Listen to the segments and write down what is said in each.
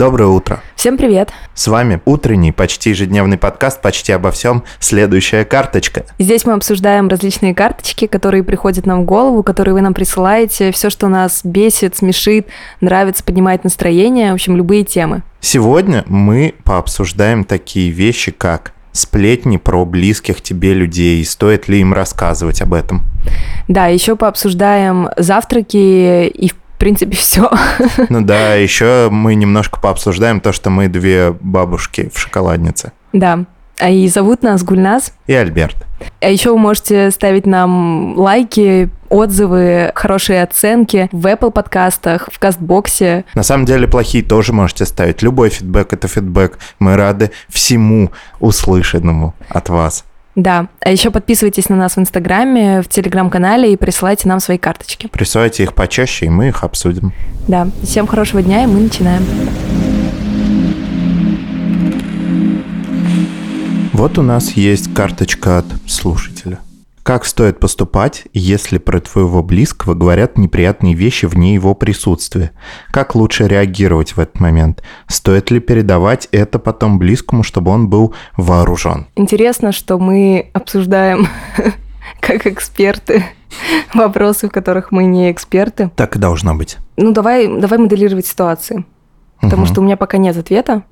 Доброе утро. Всем привет. С вами утренний, почти ежедневный подкаст «Почти обо всем. Следующая карточка». Здесь мы обсуждаем различные карточки, которые приходят нам в голову, которые вы нам присылаете, все, что нас бесит, смешит, нравится, поднимает настроение, в общем, любые темы. Сегодня мы пообсуждаем такие вещи, как сплетни про близких тебе людей, стоит ли им рассказывать об этом. Да, еще пообсуждаем завтраки и в принципе, все. Ну да, еще мы немножко пообсуждаем то, что мы две бабушки в шоколаднице. Да. А и зовут нас Гульназ. И Альберт. А еще вы можете ставить нам лайки, отзывы, хорошие оценки в Apple подкастах, в Кастбоксе. На самом деле плохие тоже можете ставить. Любой фидбэк – это фидбэк. Мы рады всему услышанному от вас. Да. А еще подписывайтесь на нас в Инстаграме, в Телеграм-канале и присылайте нам свои карточки. Присылайте их почаще, и мы их обсудим. Да. Всем хорошего дня, и мы начинаем. Вот у нас есть карточка от слушателя. Как стоит поступать, если про твоего близкого говорят неприятные вещи вне его присутствия? Как лучше реагировать в этот момент? Стоит ли передавать это потом близкому, чтобы он был вооружен? Интересно, что мы обсуждаем как эксперты вопросы, в которых мы не эксперты. Так и должно быть. Ну, давай, давай моделировать ситуации. Потому Мгм. что у меня пока нет ответа.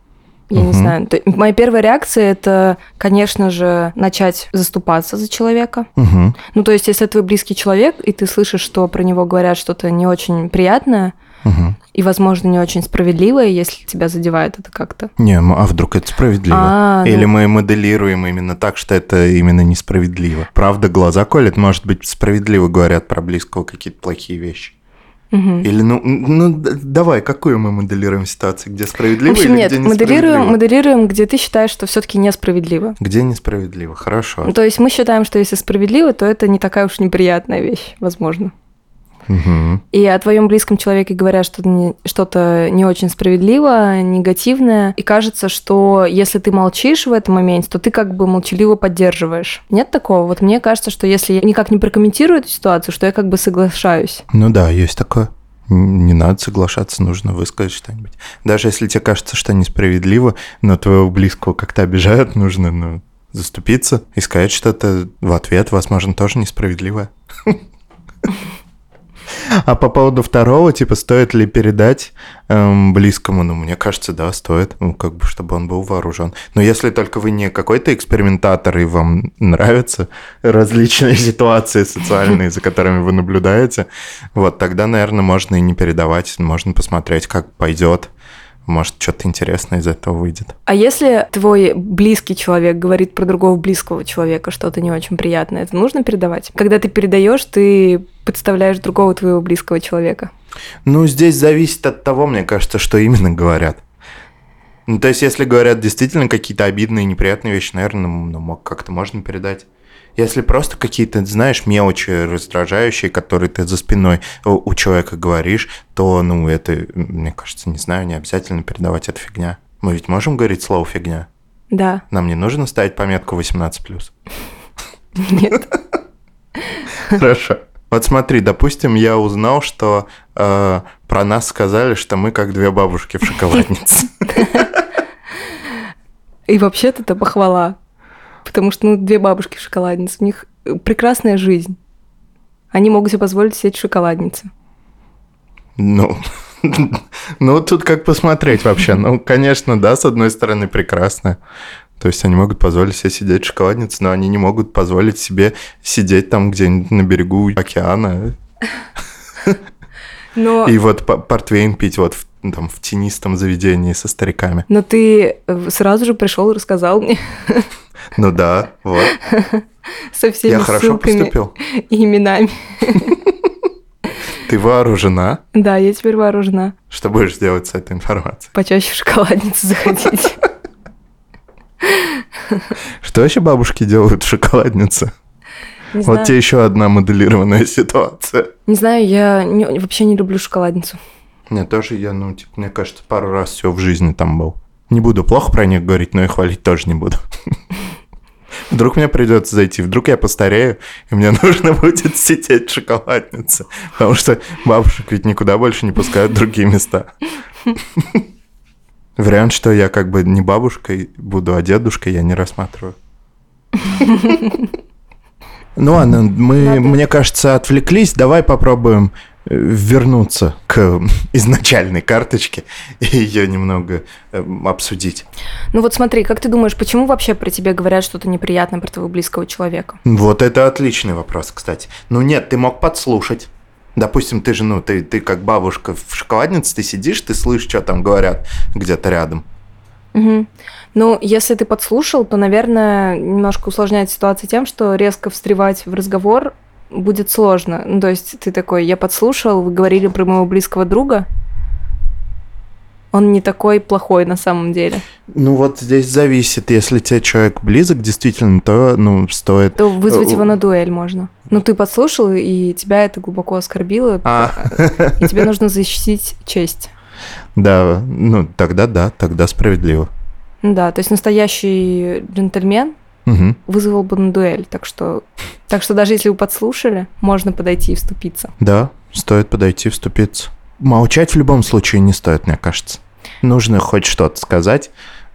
Я не Мгм. знаю. То- Моя первая реакция это, конечно же, начать заступаться за человека. Мгм. Ну, то есть, если твой близкий человек, и ты слышишь, что про него говорят что-то не очень приятное, Мгм. и, возможно, не очень справедливое, если тебя задевает это как-то. Не, м- а вдруг это справедливо? А, ну- Или мы моделируем именно так, что это именно несправедливо? Правда, глаза колят, может быть, справедливо говорят про близкого какие-то плохие вещи. Мгм. Или, ну, ну, давай, какую мы моделируем ситуацию, где В справедливо общем, или нет, где моделируем, моделируем, где ты считаешь, что все-таки несправедливо. Где несправедливо, хорошо. То есть мы считаем, что если справедливо, то это не такая уж неприятная вещь, возможно. Мгм. И о твоем близком человеке говорят что-то не, что-то не очень справедливо, негативное. И кажется, что если ты молчишь в этом моменте, то ты как бы молчаливо поддерживаешь. Нет такого? Вот мне кажется, что если я никак не прокомментирую эту ситуацию, что я как бы соглашаюсь. Ну да, есть такое. Не надо соглашаться, нужно высказать что-нибудь. Даже если тебе кажется, что несправедливо, но твоего близкого как-то обижают, нужно ну, заступиться и сказать что-то в ответ, возможно, тоже несправедливое. А по поводу второго, типа, стоит ли передать эм, близкому? Ну, мне кажется, да, стоит, ну, как бы, чтобы он был вооружен. Но если только вы не какой-то экспериментатор, и вам нравятся различные ситуации социальные, за которыми вы наблюдаете, вот, тогда, наверное, можно и не передавать, можно посмотреть, как пойдет. Может, что-то интересное из этого выйдет. А если твой близкий человек говорит про другого близкого человека что-то не очень приятное, это нужно передавать? Когда ты передаешь, ты подставляешь другого твоего близкого человека. Ну, здесь зависит от того, мне кажется, что именно говорят. Ну, то есть, если говорят действительно какие-то обидные, неприятные вещи, наверное, ну, мог- как-то можно передать. Если просто какие-то, знаешь, мелочи раздражающие, которые ты за спиной у, у человека говоришь, то, ну, это, мне кажется, не знаю, не обязательно передавать эту фигня. Мы ведь можем говорить слово фигня? Да. Нам не нужно ставить пометку 18+. Нет. Хорошо. Вот смотри, допустим, я узнал, что э, про нас сказали, что мы как две бабушки в шоколаднице. И вообще-то это похвала. Потому что, ну, две бабушки в шоколаднице, у них прекрасная жизнь. Они могут себе позволить сидеть в шоколаднице. Ну, ну, тут как посмотреть вообще. Ну, конечно, да, с одной стороны, прекрасно. То есть они могут позволить себе сидеть в шоколаднице, но они не могут позволить себе сидеть там где-нибудь на берегу океана Но, и вот по- портвейн пить вот в, там, в тенистом заведении со стариками. но ты э, сразу же пришел и рассказал мне Ну да, вот. со всеми Я хорошо поступил. и именами. Ты вооружена. Да, я теперь вооружена. Что будешь делать с этой информацией? Почаще в шоколадницу заходить. Что вообще бабушки делают в шоколаднице? Не Вот знаю. тебе еще одна моделированная ситуация. Не знаю, я не- вообще не люблю шоколадницу. Мне тоже, я, ну, типа, мне кажется, пару раз все в жизни там был. Не буду плохо про них говорить, но и хвалить тоже не буду. Вдруг мне придется зайти, вдруг я постарею, и мне нужно будет сидеть в шоколаднице. Потому что бабушек ведь никуда больше не пускают в другие места. Вариант, что я как бы не бабушкой буду, а дедушкой, я не рассматриваю. Ну ладно, мы, Надо. мне кажется, отвлеклись. Давай попробуем вернуться к изначальной карточке и ее немного э, обсудить. Ну вот смотри, как ты думаешь, почему вообще про тебя говорят что-то неприятное про твоего близкого человека? Вот это отличный вопрос, кстати. Ну нет, ты мог подслушать. Допустим, ты же, ну, ты, ты как бабушка в шоколаднице, ты сидишь, ты слышишь, что там говорят где-то рядом. Мгм. Ну, если ты подслушал, то, наверное, немножко усложняет ситуацию тем, что резко встревать в разговор будет сложно. Ну, то есть ты такой, я подслушал, вы говорили про моего близкого друга, он не такой плохой на самом деле. Ну вот здесь зависит, если тебе человек близок действительно, то, ну, стоит... То вызвать его на дуэль можно. Ну, ты подслушал, и тебя это глубоко оскорбило, А, и тебе нужно защитить честь. да, ну тогда да, тогда справедливо. Да, то есть настоящий джентльмен Мгм. вызвал бы на дуэль. Так что, так что даже если вы подслушали, можно подойти и вступиться. Да, стоит подойти, вступиться. Молчать в любом случае не стоит, мне кажется. Нужно хоть что-то сказать,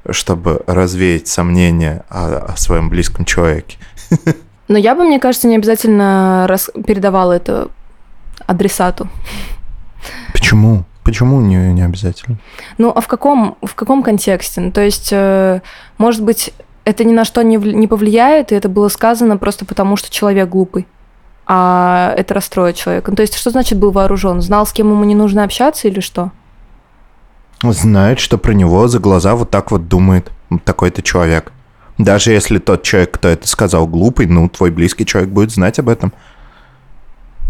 чтобы развеять сомнения о, о своем близком человеке. Но я бы, мне кажется, не обязательно рас- передавала это адресату. Почему? Почему не, не обязательно? Ну, а в каком, в каком контексте? Ну, то есть, э, может быть, это ни на что не, не повлияет, и это было сказано просто потому, что человек глупый. А это расстроит человека. Ну, то есть, что значит был вооружен? Знал, с кем ему не нужно общаться или что? Знает, что про него за глаза вот так вот думает такой-то человек. Даже если тот человек, кто это сказал, глупый, ну, твой близкий человек будет знать об этом.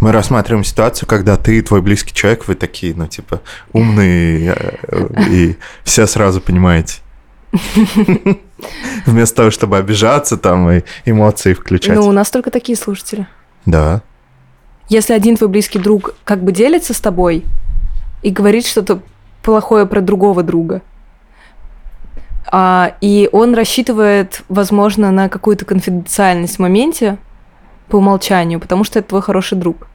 Мы рассматриваем ситуацию, когда ты и твой близкий человек, вы такие, ну, типа, умные, э, и все сразу понимаете. Вместо того, чтобы обижаться там и эмоции включать. Ну, у нас только такие слушатели. Да. Если один твой близкий друг как бы делится с тобой и говорит что-то плохое про другого друга, а, и он рассчитывает, возможно, на какую-то конфиденциальность в моменте по умолчанию, потому что это твой хороший друг.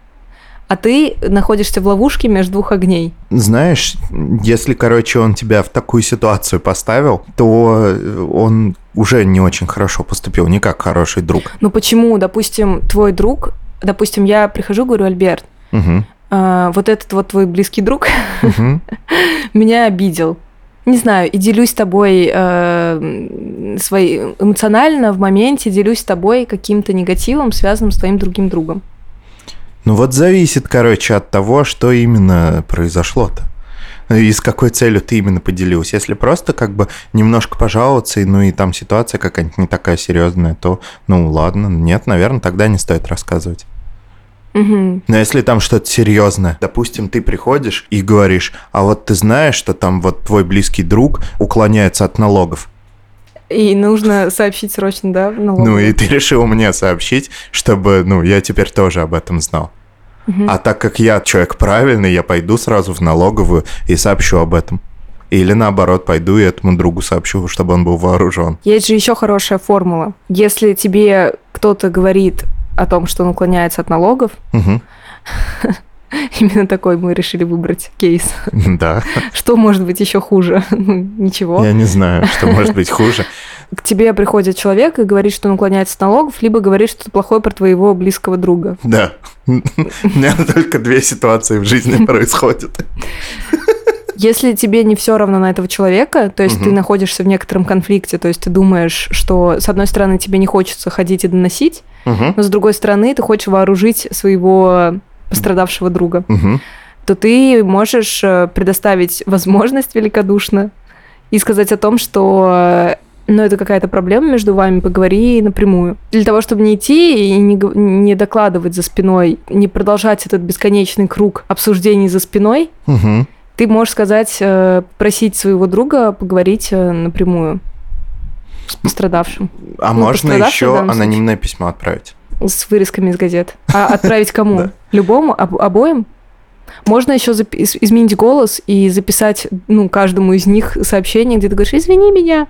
А ты находишься в ловушке между двух огней. Знаешь, если, короче, он тебя в такую ситуацию поставил, то он уже не очень хорошо поступил, не как хороший друг. Ну почему, допустим, твой друг, допустим, я прихожу, говорю, Альберт, Мгм. а, вот этот вот твой близкий друг меня обидел. Не знаю, и делюсь с тобой э, своей эмоционально в моменте, делюсь с тобой каким-то негативом, связанным с твоим другим другом. Ну вот зависит, короче, от того, что именно произошло-то. И с какой целью ты именно поделился. Если просто как бы немножко пожаловаться, и, ну и там ситуация какая-нибудь не такая серьезная, то, ну ладно, нет, наверное, тогда не стоит рассказывать. Но если там что-то серьезное, допустим, ты приходишь и говоришь, а вот ты знаешь, что там вот твой близкий друг уклоняется от налогов. И нужно сообщить срочно, да, в налоговую? Ну и ты решил мне сообщить, чтобы, ну, я теперь тоже об этом знал. А так как я человек правильный, я пойду сразу в налоговую и сообщу об этом. Или наоборот, пойду и этому другу сообщу, чтобы он был вооружен. Есть же еще хорошая формула. Если тебе кто-то говорит о том, что он уклоняется от налогов, именно такой мы решили выбрать кейс. Да, Что может быть еще хуже? Ну, Ничего. я не знаю, что может быть хуже. К тебе приходит человек и говорит, что он уклоняется от налогов, либо говорит что-то плохое про твоего близкого друга. Да. У меня только две ситуации в жизни происходят. Если тебе не все равно на этого человека, то есть Мгм. ты находишься в некотором конфликте, то есть ты думаешь, что с одной стороны тебе не хочется ходить и доносить, Мгм. но с другой стороны ты хочешь вооружить своего пострадавшего друга, Мгм. то ты можешь э, предоставить возможность великодушно и сказать о том, что ну, это какая-то проблема между вами, поговори напрямую. Для того, чтобы не идти и не, не докладывать за спиной, не продолжать этот бесконечный круг обсуждений за спиной, Мгм. ты можешь сказать, э, просить своего друга поговорить э, напрямую с пострадавшим, А Ну, можно еще случае. анонимное письмо отправить? с вырезками из газет. А отправить кому? Любому? Об- обоим? Можно еще изменить голос и записать, ну, каждому из них сообщение, где ты говоришь, извини меня,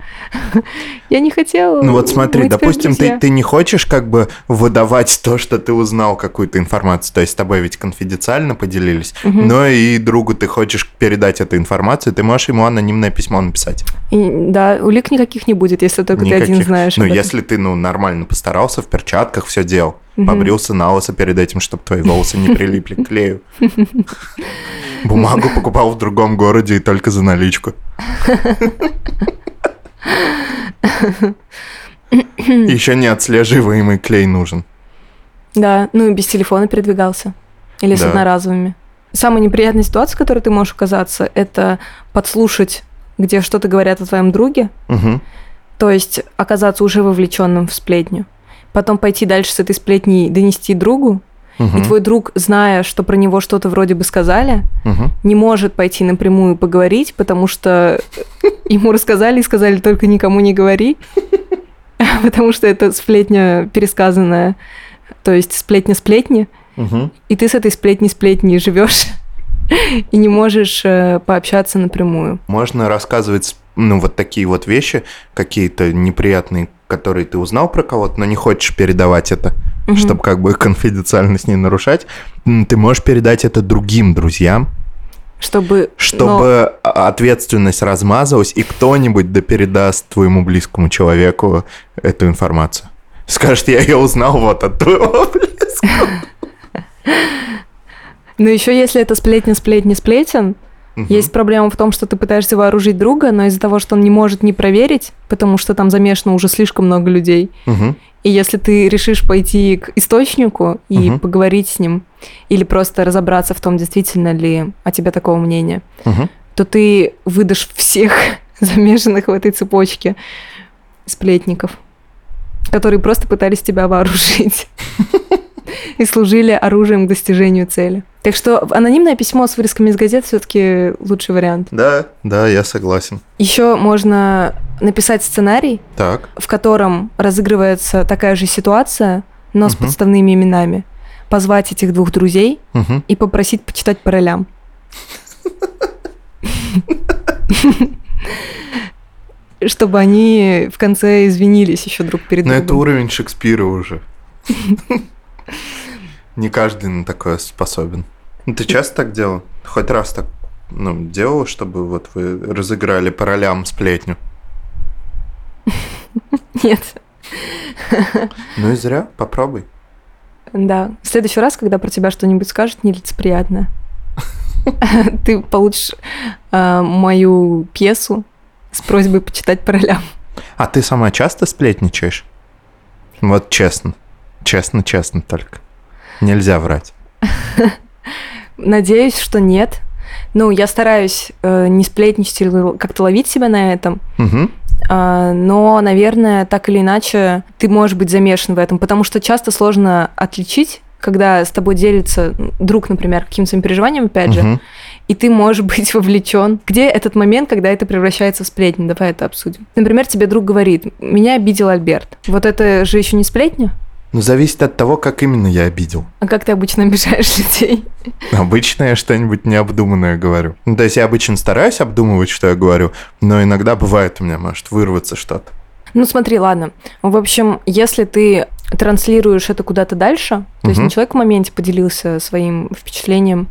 я не хотела. Ну вот смотри, допустим, ты, друзья». ты не хочешь как бы выдавать то, что ты узнал какую-то информацию, то есть с тобой ведь конфиденциально поделились, Мгм. но и другу ты хочешь передать эту информацию, ты можешь ему анонимное письмо написать. И, да, улик никаких не будет, если только ты один Никаких. знаешь. Ну, если ты, ну, нормально постарался, в перчатках все делал, Мгм. побрился на лысо перед этим, чтобы твои волосы не прилипли к клею. Бумагу покупал в другом городе и только за наличку. Еще не отслеживаемый клей нужен. Да, ну и без телефона передвигался. Или с Да. одноразовыми. Самая неприятная ситуация, в которой ты можешь оказаться, это подслушать, где что-то говорят о твоем друге, Мгм. то есть оказаться уже вовлеченным в сплетню. Потом пойти дальше с этой сплетней донести другу, и Мгм. твой друг, зная, что про него что-то вроде бы сказали, Мгм. не может пойти напрямую поговорить, потому что ему рассказали и сказали только никому не говори, потому что это сплетня пересказанная, то есть сплетня сплетни, и ты с этой сплетней сплетней живешь и не можешь э, пообщаться напрямую. Можно рассказывать, ну, вот такие вот вещи, какие-то неприятные, которые ты узнал про кого-то, но не хочешь передавать это, Мгм. чтобы как бы конфиденциальность не нарушать. Ты можешь передать это другим друзьям, Чтобы, чтобы а- ответственность размазалась, и кто-нибудь да передаст твоему близкому человеку эту информацию. Скажет, я ее узнал вот от твоего близкого. Но еще если это сплетня, сплетни, сплетен, Мгм. есть проблема в том, что ты пытаешься вооружить друга, но из-за того, что он не может не проверить, потому что там замешано уже слишком много людей, Мгм. И если ты решишь пойти к источнику и Мгм. поговорить с ним, или просто разобраться в том, действительно ли о тебе такого мнения, Мгм. то ты выдашь всех замешанных в этой цепочке сплетников, которые просто пытались тебя вооружить и служили оружием к достижению цели. Так что анонимное письмо с вырезками из газет все-таки лучший вариант. Да, да, я согласен. Еще можно написать сценарий, Так. в котором разыгрывается такая же ситуация, но с Мгм. подставными именами. Позвать этих двух друзей Мгм. и попросить почитать по ролям. Чтобы они в конце извинились еще друг перед Но Ну, это другом. уровень Шекспира уже. Не каждый на такое способен. Ну, Ты часто так делал? Хоть раз так ну, делал, чтобы вот вы разыграли по ролям сплетню? Нет. Ну и зря, попробуй. Да. В следующий раз, когда про тебя что-нибудь скажут нелицеприятное, ты получишь а, мою пьесу с просьбой почитать по ролям. А ты сама часто сплетничаешь? Вот честно. Честно, честно только. Нельзя врать. Надеюсь, что нет. Ну, я стараюсь э, не сплетничать или как-то ловить себя на этом. Мгм. А, но, наверное, так или иначе, ты можешь быть замешан в этом, потому что часто сложно отличить, когда с тобой делится друг, например, каким-то переживанием, опять же, Мгм. и ты можешь быть вовлечен. Где этот момент, когда это превращается в сплетню? Давай это обсудим. Например, тебе друг говорит, меня обидел Альберт. Вот это же еще не сплетня? Ну, зависит от того, как именно я обидел. А как ты обычно обижаешь людей? Обычно я что-нибудь необдуманное говорю. Ну, то есть я обычно стараюсь обдумывать, что я говорю, но иногда бывает у меня может вырваться что-то. Ну, смотри, ладно. В общем, если ты транслируешь это куда-то дальше, то есть Мгм. не человек в моменте поделился своим впечатлением,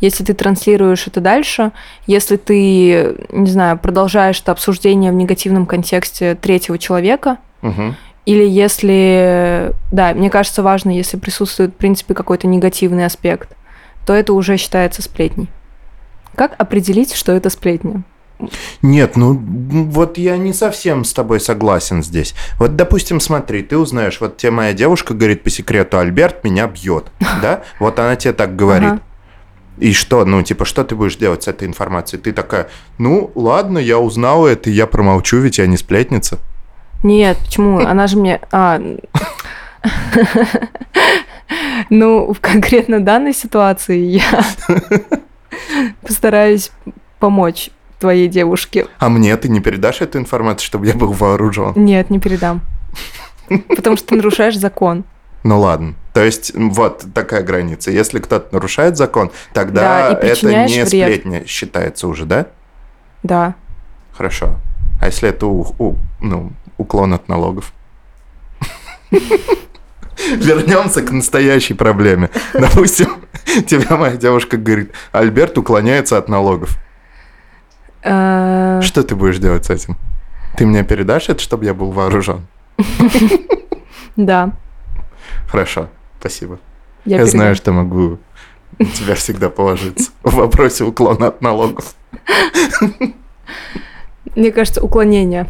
если ты транслируешь это дальше, если ты, не знаю, продолжаешь это обсуждение в негативном контексте третьего человека, Мгм. Или если, да, мне кажется, важно, если присутствует, в принципе, какой-то негативный аспект, то это уже считается сплетней. Как определить, что это сплетня? Нет, ну вот я не совсем с тобой согласен здесь. Вот, допустим, смотри, ты узнаешь, вот тебе моя девушка говорит по секрету, Альберт меня бьет, да? Вот она тебе так говорит. Ага. И что, ну, типа, что ты будешь делать с этой информацией? Ты такая, ну, ладно, я узнала это, я промолчу, ведь я не сплетница. Нет, почему? Она же мне... а, Ну, в конкретно данной ситуации я постараюсь помочь твоей девушке. А мне ты не передашь эту информацию, чтобы я был вооружен? Нет, не передам. Потому что ты нарушаешь закон. Ну ладно. То есть вот такая граница. Если кто-то нарушает закон, тогда Да, это не вред. сплетня считается уже, да? Да. Хорошо. А если это у- у- ну, уклон от налогов? Вернемся к настоящей проблеме. Допустим, тебе моя девушка говорит, Альберт уклоняется от налогов. Э, Что ты будешь делать с этим? Ты мне передашь это, чтобы я был вооружен? Да. Хорошо, спасибо. Я, Я, знаю, что могу на тебя всегда положиться в вопросе уклона от налогов. Мне кажется, уклонение.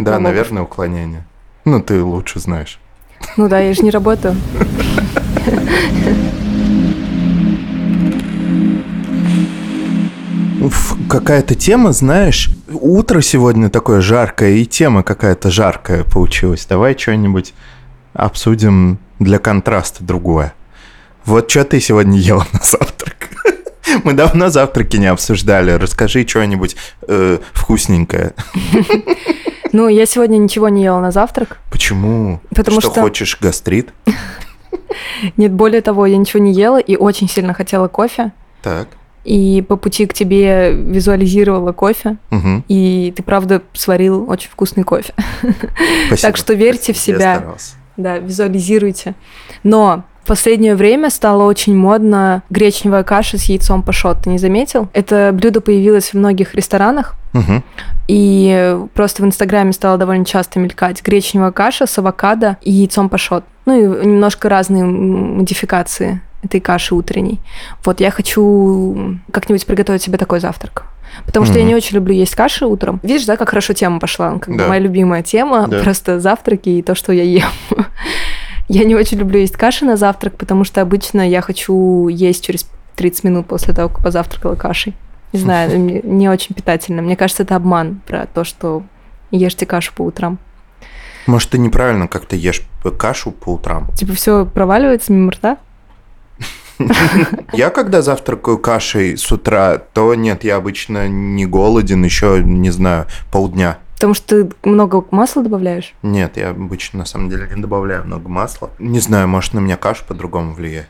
От Да, налогов. наверное, уклонение. Ну, ты лучше знаешь. Ну да, я же не работаю. Какая-то тема, знаешь, утро сегодня такое жаркое, и тема какая-то жаркая получилась. Давай что-нибудь обсудим для контраста другое. Вот что ты сегодня ела на завтрак? Мы давно завтраки не обсуждали. Расскажи что-нибудь э, вкусненькое. Ну, я сегодня ничего не ела на завтрак. Почему? Потому что, что- хочешь гастрит? Нет, более того, я ничего не ела и очень сильно хотела кофе. Так. И по пути к тебе визуализировала кофе. Мгм. И ты, правда, сварил очень вкусный кофе. Спасибо. Так что верьте в Я себя. старался. Да, визуализируйте. Но в последнее время стало очень модно гречневая каша с яйцом пашот. Ты не заметил? Это блюдо появилось в многих ресторанах. Мгм. И просто в Инстаграме стало довольно часто мелькать гречневая каша с авокадо и яйцом пашот. Ну и немножко разные модификации этой каши утренней. Вот я хочу как-нибудь приготовить себе такой завтрак. Потому что я Мгм. не очень люблю есть каши утром. Видишь, да, как хорошо тема пошла? Как бы Да. моя любимая тема, Да. просто завтраки и то, что я ем. Я не очень люблю есть каши на завтрак, потому что обычно я хочу есть через 30 минут после того, как позавтракала кашей. Не знаю, не очень питательно. Мне кажется, это обман про то, что ешьте кашу по утрам. Может, ты неправильно как-то ешь кашу по утрам? Типа все проваливается мимо рта? Я когда завтракаю кашей с утра, то нет, я обычно не голоден еще, не знаю, полдня. Потому что ты много масла добавляешь? Нет, я обычно на самом деле не добавляю много масла. Не знаю, может, на меня каша по-другому влияет.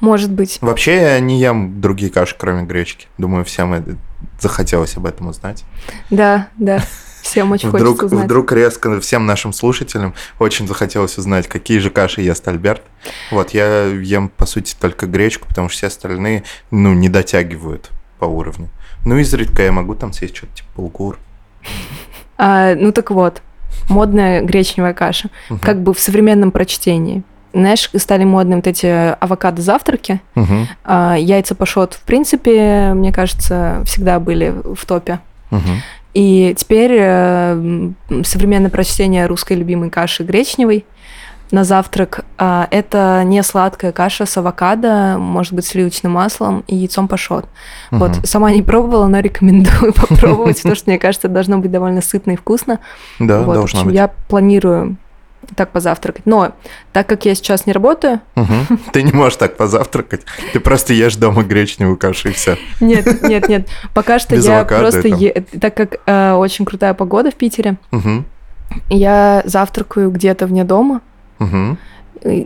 Может быть. Вообще я не ем другие каши, кроме гречки. Думаю, всем это захотелось об этом узнать. Да, да. Всем очень Вдруг, хочется узнать. вдруг резко всем нашим слушателям очень захотелось узнать, какие же каши ест Альберт. Вот, я ем, по сути, только гречку, потому что все остальные, ну, не дотягивают по уровню. Ну, изредка я могу там съесть что-то типа булгур. А, ну так вот, модная гречневая каша. Мгм. Как бы в современном прочтении. Знаешь, стали модны вот эти авокадо-завтраки. Мгм, А, яйца пашот, в принципе, мне кажется, всегда были в топе. мгм. И теперь э, современное прочтение русской любимой каши гречневой на завтрак а, это не сладкая каша с авокадо, может быть, сливочным маслом и яйцом пашот. Вот, Мгм. сама не пробовала, но рекомендую попробовать, потому что, мне кажется, должно быть довольно сытно и вкусно. Да, вот, в должно общем, быть. я планирую так позавтракать. Но так как я сейчас не работаю, Мгм. Ты не можешь так позавтракать. Ты просто ешь дома гречневую кашу и все. нет, нет, нет, пока что Без я просто, е- так как э, очень крутая погода в Питере, я завтракаю где-то вне дома, и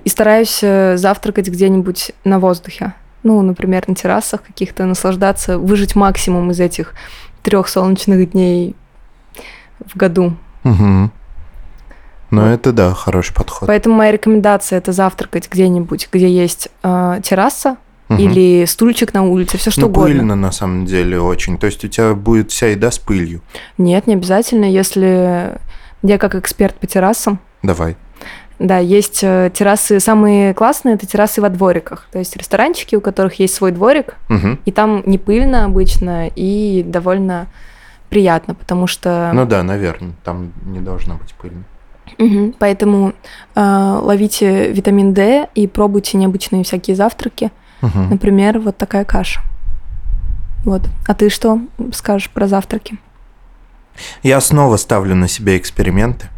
и стараюсь э, завтракать где-нибудь на воздухе. Ну, например, на террасах каких-то, наслаждаться, выжить максимум из этих трех солнечных дней в году. Ну, Вот. это да, хороший подход. Поэтому моя рекомендация это завтракать где-нибудь, где есть э, терраса Мгм. или стульчик на улице, все что ну, угодно. пыльно на самом деле очень. То есть у тебя будет вся еда с пылью. Нет, не обязательно, если я как эксперт по террасам. Давай. Да, есть э, террасы, самые классные это террасы во двориках. То есть ресторанчики, у которых есть свой дворик, Мгм. И там не пыльно обычно и довольно приятно, потому что... Ну да, наверное, там не должно быть пыльно. Мгм. Поэтому э, ловите витамин D и пробуйте необычные всякие завтраки. Мгм. Например, вот такая каша. Вот. А ты что скажешь про завтраки? Я снова ставлю на себе эксперименты.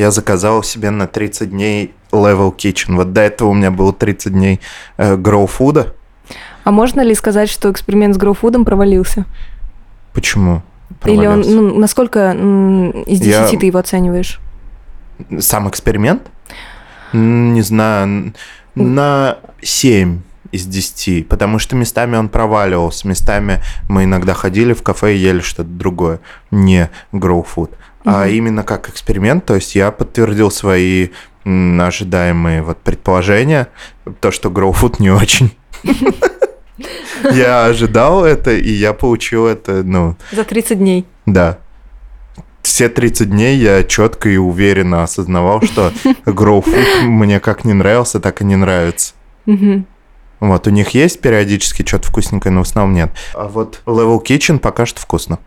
Я заказал себе на 30 дней Level Kitchen. Вот до этого у меня было 30 дней э, Grow Food. А можно ли сказать, что эксперимент с гроуфудом провалился? Почему? Или он, провалился? ну, насколько из 10 Я- ты его оцениваешь? Сам эксперимент? Не знаю. На 7 из 10, потому что местами он проваливался, местами мы иногда ходили в кафе и ели что-то другое, не grow food. А именно как эксперимент, то есть я подтвердил свои м, ожидаемые вот предположения, то, что grow food не очень. Я ожидал это, и я получил это, ну, За 30 дней. да. Все 30 дней я четко и уверенно осознавал, что grow food мне как не нравился, так и не нравится. Вот, у них есть периодически что-то вкусненькое, но в основном нет. А вот Level Kitchen пока что вкусно.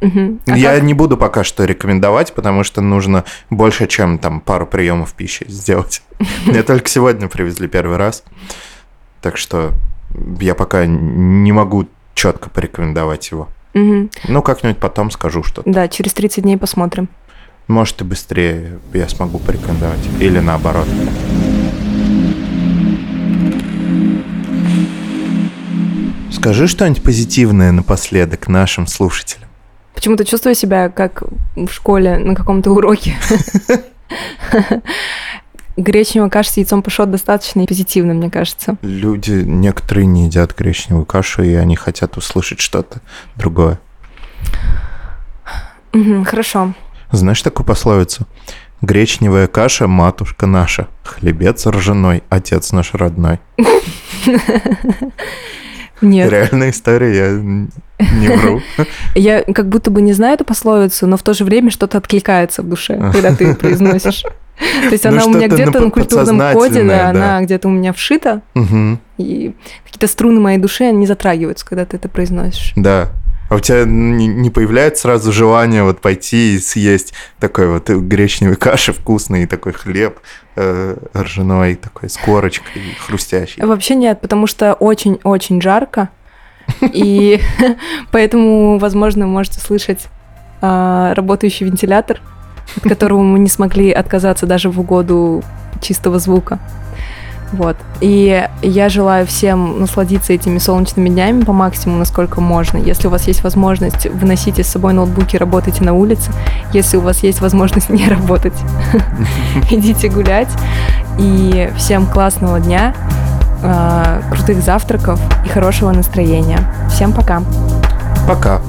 Мгм. А я как- не буду пока что рекомендовать, потому что нужно больше, чем там пару приемов пищи сделать. Мне только сегодня привезли первый раз. Так что я пока не могу четко порекомендовать его. Мгм. Ну, как-нибудь потом скажу что-то. Да, через 30 дней посмотрим. Может, и быстрее я смогу порекомендовать. Или наоборот. Скажи что-нибудь позитивное напоследок нашим слушателям. Почему-то чувствую себя как в школе на каком-то уроке. Гречневая каша с яйцом пашот достаточно позитивно, мне кажется. Люди, некоторые не едят гречневую кашу, и они хотят услышать что-то другое. Хорошо. Знаешь такую пословицу? Гречневая каша, матушка наша, хлебец ржаной, отец наш родной. Нет, Реальная история, я не вру. я как будто бы не знаю эту пословицу, но в то же время что-то откликается в душе, когда ты ее произносишь. То есть Ну, она у меня что-то где-то на культурном коде, да, она где-то у меня вшита, и какие-то струны моей души, они не затрагиваются, когда ты это произносишь. Да. А у тебя не, появляется сразу желание вот пойти и съесть такой вот гречневой каши вкусный, такой хлеб э, ржаной, такой с корочкой, хрустящий. Вообще нет, потому что очень-очень жарко, и поэтому, возможно, можете слышать а, работающий вентилятор, от которого мы не смогли отказаться даже в угоду чистого звука. Вот. И я желаю всем насладиться этими солнечными днями по максимуму, насколько можно. Если у вас есть возможность, выносите с собой ноутбуки, работайте на улице. Если у вас есть возможность не работать, идите гулять. И всем классного дня, э, крутых завтраков и хорошего настроения. Всем пока. Пока.